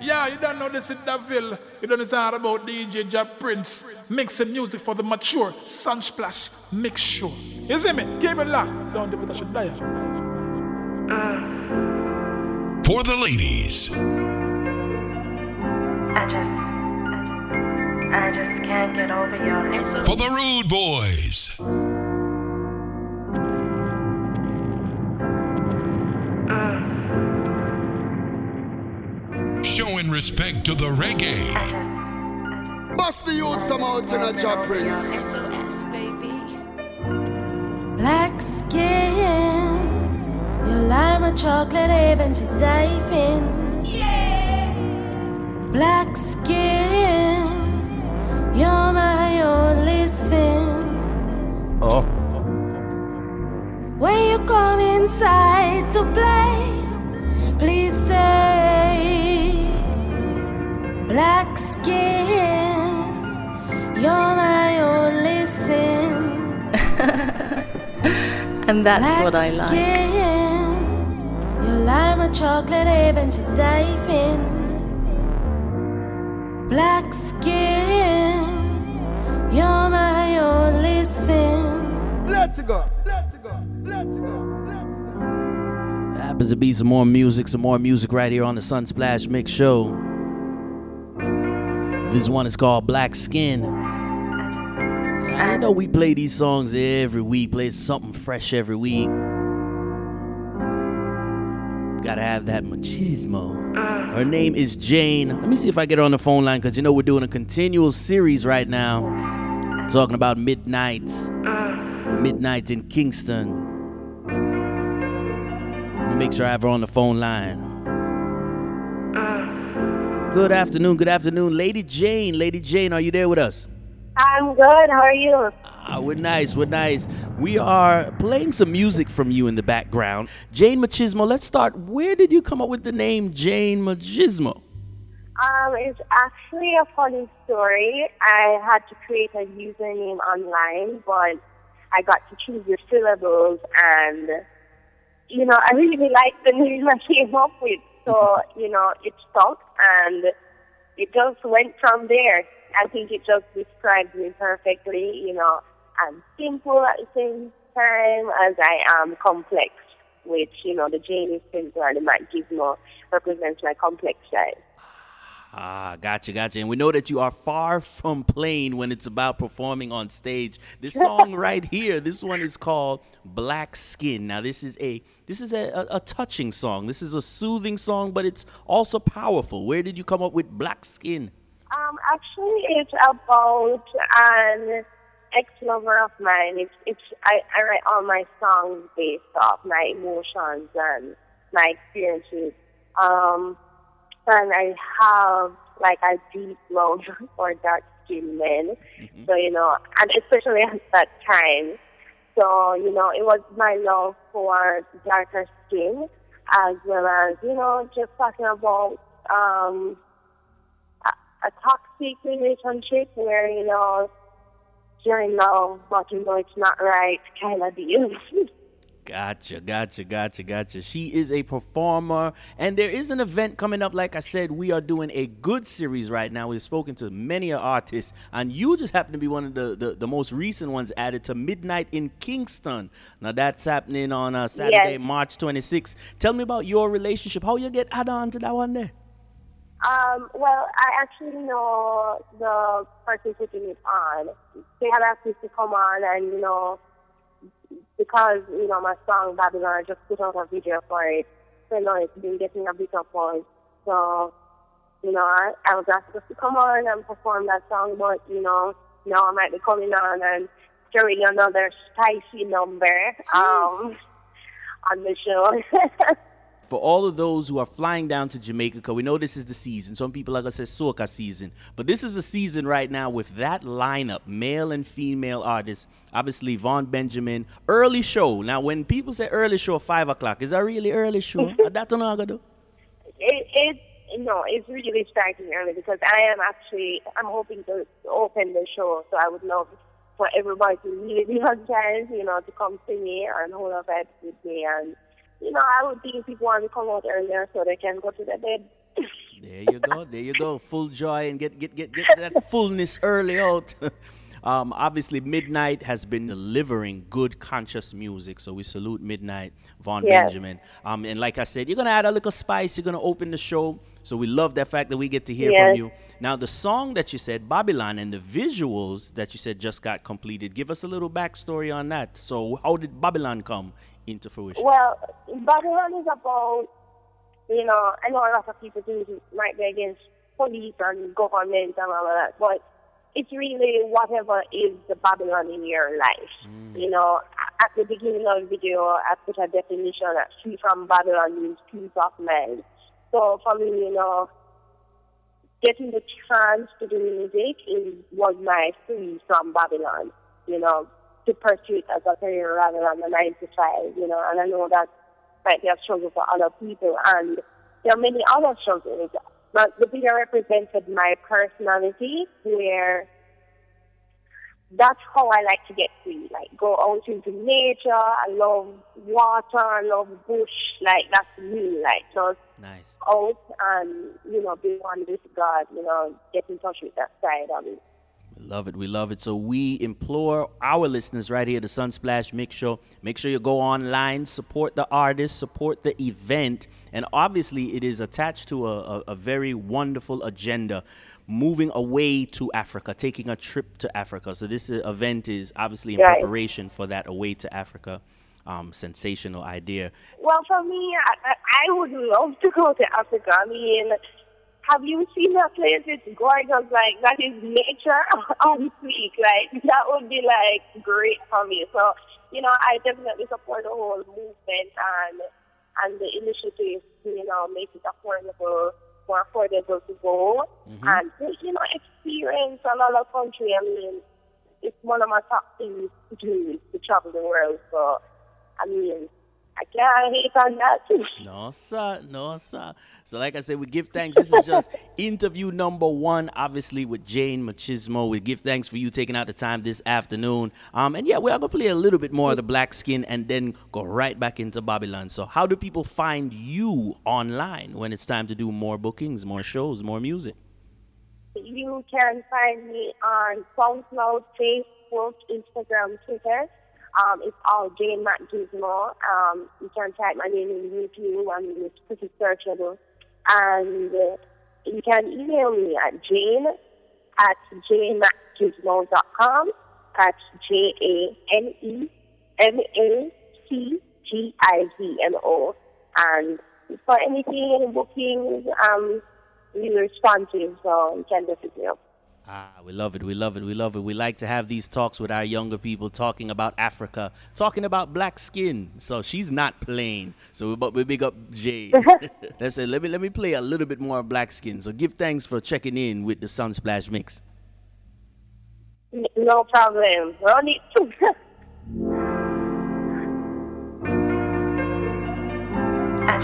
Yeah, you don't know this in Daville. You don't know about DJ Jab Prince. Mixing music for the mature. Sunsplash. Mix show. You see me? Keep it locked. Don't do it, I should die. For the ladies. I just. I just can't get over you. For the rude boys. Showing respect to the reggae. Bust the youths come out in a job, Prince. Black skin, you like my chocolate haven to dive in. Yeah. Black skin, you're my only sin. Oh. When you come inside to play, please say, Black skin, you're my only sin. And that's Black what I like. Skin, you like my chocolate haven to dive in. Black skin, you're my only sin. Let's go. Let's go. Let's go. Let's go. Happens to be some more music, some more music right here on the Sunsplash Mix Show. This one is called Black Skin. I know we play these songs every week, play something fresh every week. Gotta have that machismo. Uh. Her name is Jane. Let me see if I get her on the phone line because you know we're doing a continual series right now talking about midnight. Uh. Midnight in Kingston. Make sure I have her on the phone line. Good afternoon, good afternoon, Lady Jane. Lady Jane, are you there with us? I'm good. How are you? Ah, we're nice, we're nice. We are playing some music from you in the background. Jane MacGizmo, let's start. Where did you come up with the name Jane MacGizmo? Um, it's actually a funny story. I had to create a username online, but I got to choose the syllables, and you know, I really liked the name I came up with. So you know, it stuck, and it just went from there. I think it just describes me perfectly. You know, I'm simple at the same time as I am complex, which you know, the Jane is simple and the machismo represents my complex side. Ah, gotcha, gotcha. And we know that you are far from plain when it's about performing on stage. This song right here, this one is called Black Skin. Now, this is a this is a, a, a touching song. This is a soothing song, but it's also powerful. Where did you come up with Black Skin? Um, actually, it's about an ex-lover of mine. It's it's I, I write all my songs based off my emotions and my experiences. Um, and I have like a deep love for dark skinned men. So you know, and especially at that time. So you know, it was my love for darker skin, as well as you know, just talking about um a, a toxic relationship where, you know, you're in love, but you know it's not right kind of deal. Gotcha, gotcha, gotcha, gotcha. She is a performer, and there is an event coming up. Like I said, we are doing a good series right now. We've spoken to many artists, and you just happen to be one of the, the, the most recent ones added to Midnight in Kingston. Now, that's happening on uh, Saturday, Yes. March 26th. Tell me about your relationship. How you get added on to that one there? Um, well, I actually know the person putting it on. They had asked me to come on, and you know, because you know my song Babylon, I just put out a video for it. So you know, it's been getting a bit of buzz. So you know, I, I was asked to come on and perform that song, but you know, now I might be coming on and throwing another spicy number um on the show. For all of those who are flying down to Jamaica, because we know this is the season. Some people are going to say soca season. But this is the season right now with that lineup, male and female artists. Obviously, Vaughn Benjamin, early show. Now, when people say early show, 5 o'clock, is that really early show? That's what I'm gonna do. it, it no, it's really starting early because I am actually I'm hoping to open the show, so I would love for everybody to really be on time, you know, to come see me and hold up at with me and you know, I would think people want to come out earlier so they can go to their bed. There you go. There you go. Full joy and get get get get that fullness early out. um, obviously, Midnight has been delivering good conscious music, so we salute Midnight, Vaughn Yes. Benjamin. Um, and like I said, you're gonna add a little spice. You're gonna open the show, so we love that fact that we get to hear Yes. from you. Now, the song that you said, Babylon, and the visuals that you said just got completed. Give us a little backstory on that. So, how did Babylon come into fruition? Well, Babylon is about, you know, I know a lot of people think it might be against police and government and all of that, but it's really whatever is the Babylon in your life. Mm. You know, at the beginning of the video, I put a definition that free from Babylon means peace of mind. So for me, you know, getting the chance to do music is was my free from Babylon, you know, to pursue it as a career rather than a nine to five, you know, and I know that might be a struggle for other people and there are many other struggles. But the video represented my personality where that's how I like to get free. Like go out into nature. I love water. I love bush. Like that's me. Like just Nice. out and you know be one with God. You know, get in touch with that side of it. Love it. We love it. So we implore our listeners right here, the Sunsplash Mix Show, make sure you go online, support the artist, support the event, and obviously it is attached to a, a, a very wonderful agenda. Moving away to Africa, taking a trip to Africa. So this uh, event is obviously in Right. preparation for that away to Africa um, sensational idea. Well, for me, I, I I would love to go to Africa. I mean, have you seen that place? It's gorgeous. Like that is nature on fleek. Like that would be like great for me. So you know, I definitely support the whole movement and and the initiative to you know make it affordable, more affordable to go mm-hmm. and you know experience another country. I mean, it's one of my top things to do is to travel the world. So I mean, I can't hate on that too. No, sir. No, sir. So, like I said, we give thanks. This is just interview number one, obviously, with Jane MacGizmo. We give thanks for you taking out the time this afternoon. Um, and yeah, we're going to play a little bit more of the Black Skin and then go right back into Babylon. So, how do people find you online when it's time to do more bookings, more shows, more music? You can find me on SoundCloud, Facebook, Instagram, Twitter. Um, it's all Jane Matt Gizmo. Um, you can type my name in YouTube and it's pretty searchable. And uh, you can email me at jane at janemacgizmo.com. That's J A N E M A C G I Z M O. And for anything, any bookings, um, we're responsive, so you can definitely help. Ah, we love it. We love it. We love it. We like to have these talks with our younger people, talking about Africa, talking about black skin. So she's not playing. So, we, but we big up Jade. Let's say, let me let me play a little bit more of black skin. So, give thanks for checking in with the Sunsplash mix. No problem. Run it.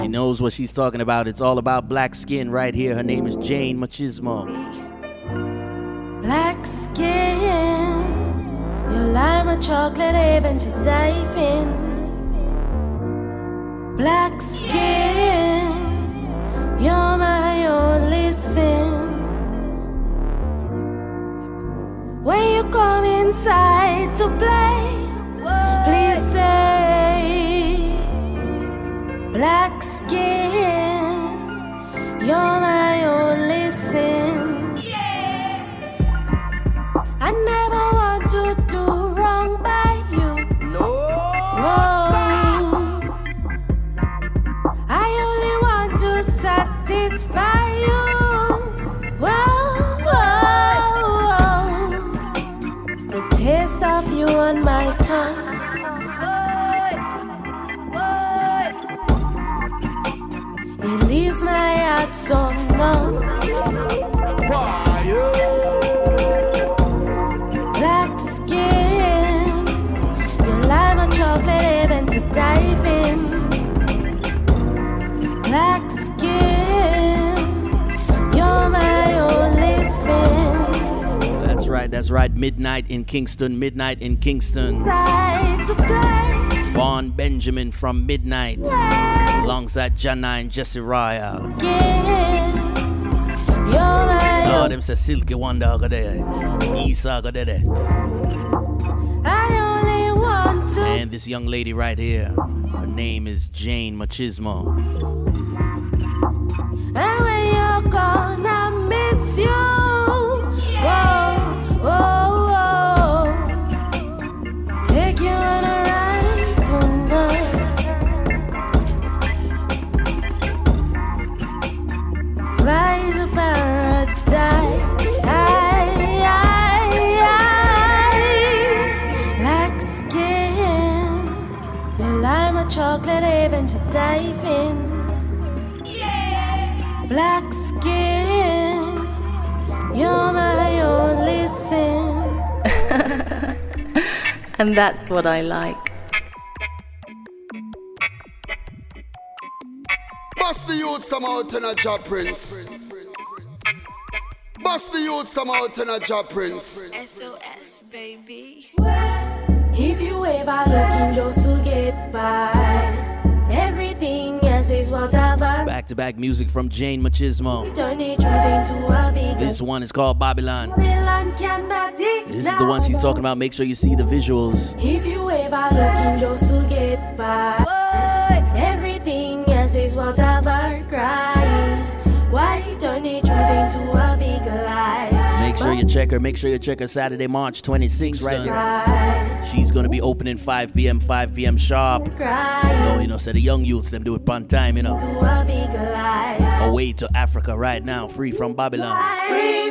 She knows what she's talking about. It's all about black skin right here. Her name is Jane MacGizmo. Black skin, you're like my chocolate haven to dive in. Black skin, you're my only sin. When you come inside to play, please say, Black my heart so numb. Black skin, you like my chocolate haven to dive in. Black skin, you're my only sin. That's right. That's right. Midnight in Kingston. Midnight in Kingston. Vaughn Benjamin from Midnight, alongside Jana and Jesse Royal. again. them say Silky Wonder go there. Isa go there. And this young lady right here, her name is Jane MacGizmo. And that's what I like. Bust the youths come out in a job prince. Bust the youths come out in a job prince. SOS, baby. If you ever looking just to get by, everything else is whatever. Back to back music from Jane MacGizmo. Turn the truth into a big This one is called Babylon. Babylon cannot This is the one she's talking about. Make sure you see the visuals. If you ever looking just to get by, everything else is whatever crying. Why turn the truth into a big lie? Make sure you check her. Make sure you check her Saturday, March 26th. Right here. She's gonna be opening 5 p.m. 5 p.m. sharp. Crying No, oh, you know, so the young youths them do it on time, you know. to a big lie. Away to Africa right now, free from Babylon. Free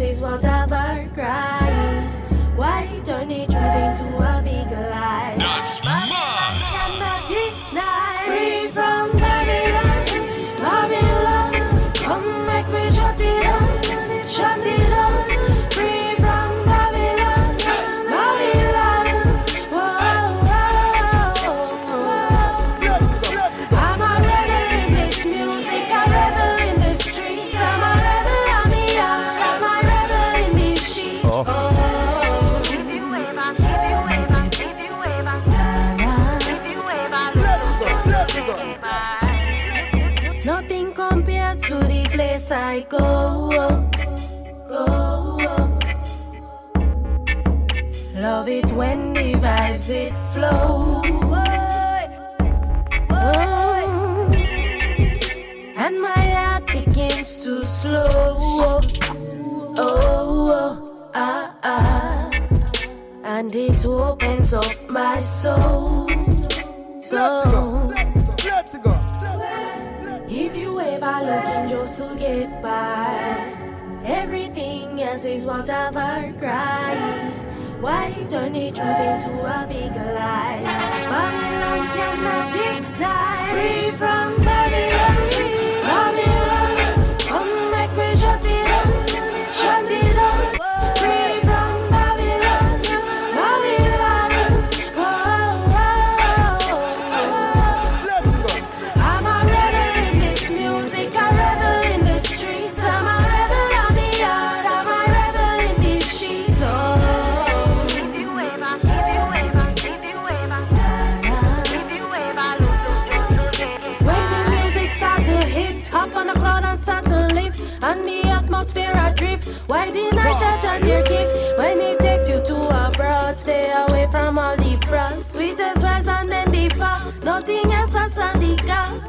everything else is I go. Go. Love it when the vibes it flow. Oh. And my heart begins to slow. Oh, ah, ah. And it opens up my soul. Let's Ever looking just to get by, everything else is whatever crying. Why turn the truth into a big lie? Babylon cannot deny. Free from away from all the fronts. Sweetest rise and then the fall. Nothing else has a the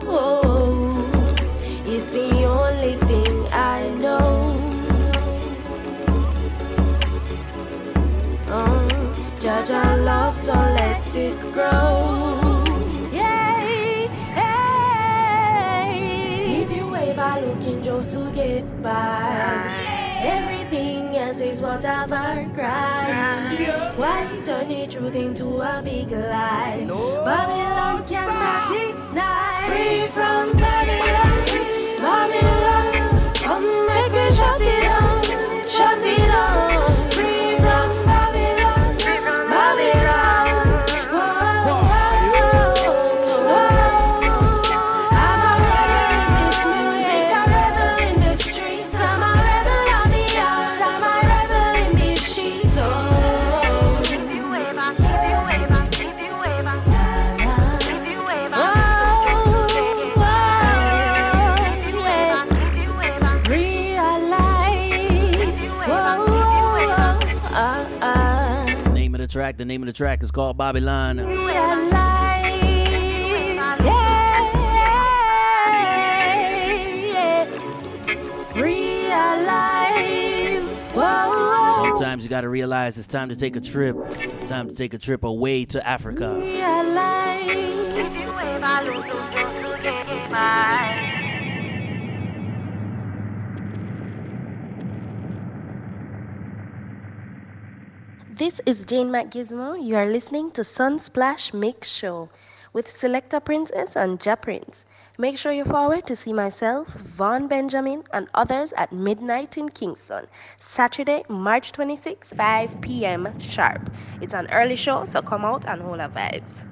Oh, it's the only thing I know. Um, judge our love, so let it grow. Yay, hey. If you ever looking just to get by, everything this is what I've heard cry. Yeah. Why turn the truth into a big lie? No, Babylon cannot deny. Free from Babylon. Track. The name of the track is called Babylon. Realize, yeah, yeah. Realize, whoa, whoa. Sometimes you gotta realize it's time to take a trip. Time to take a trip away to Africa. This is Jane MacGizmo. You are listening to Sunsplash Mix Show with Selector Princess and Ja Prince. Make sure you forward to see myself, Vaughn Benjamin, and others at midnight in Kingston, Saturday, March 26, 5 p.m. sharp. It's an early show, so come out and hold our vibes.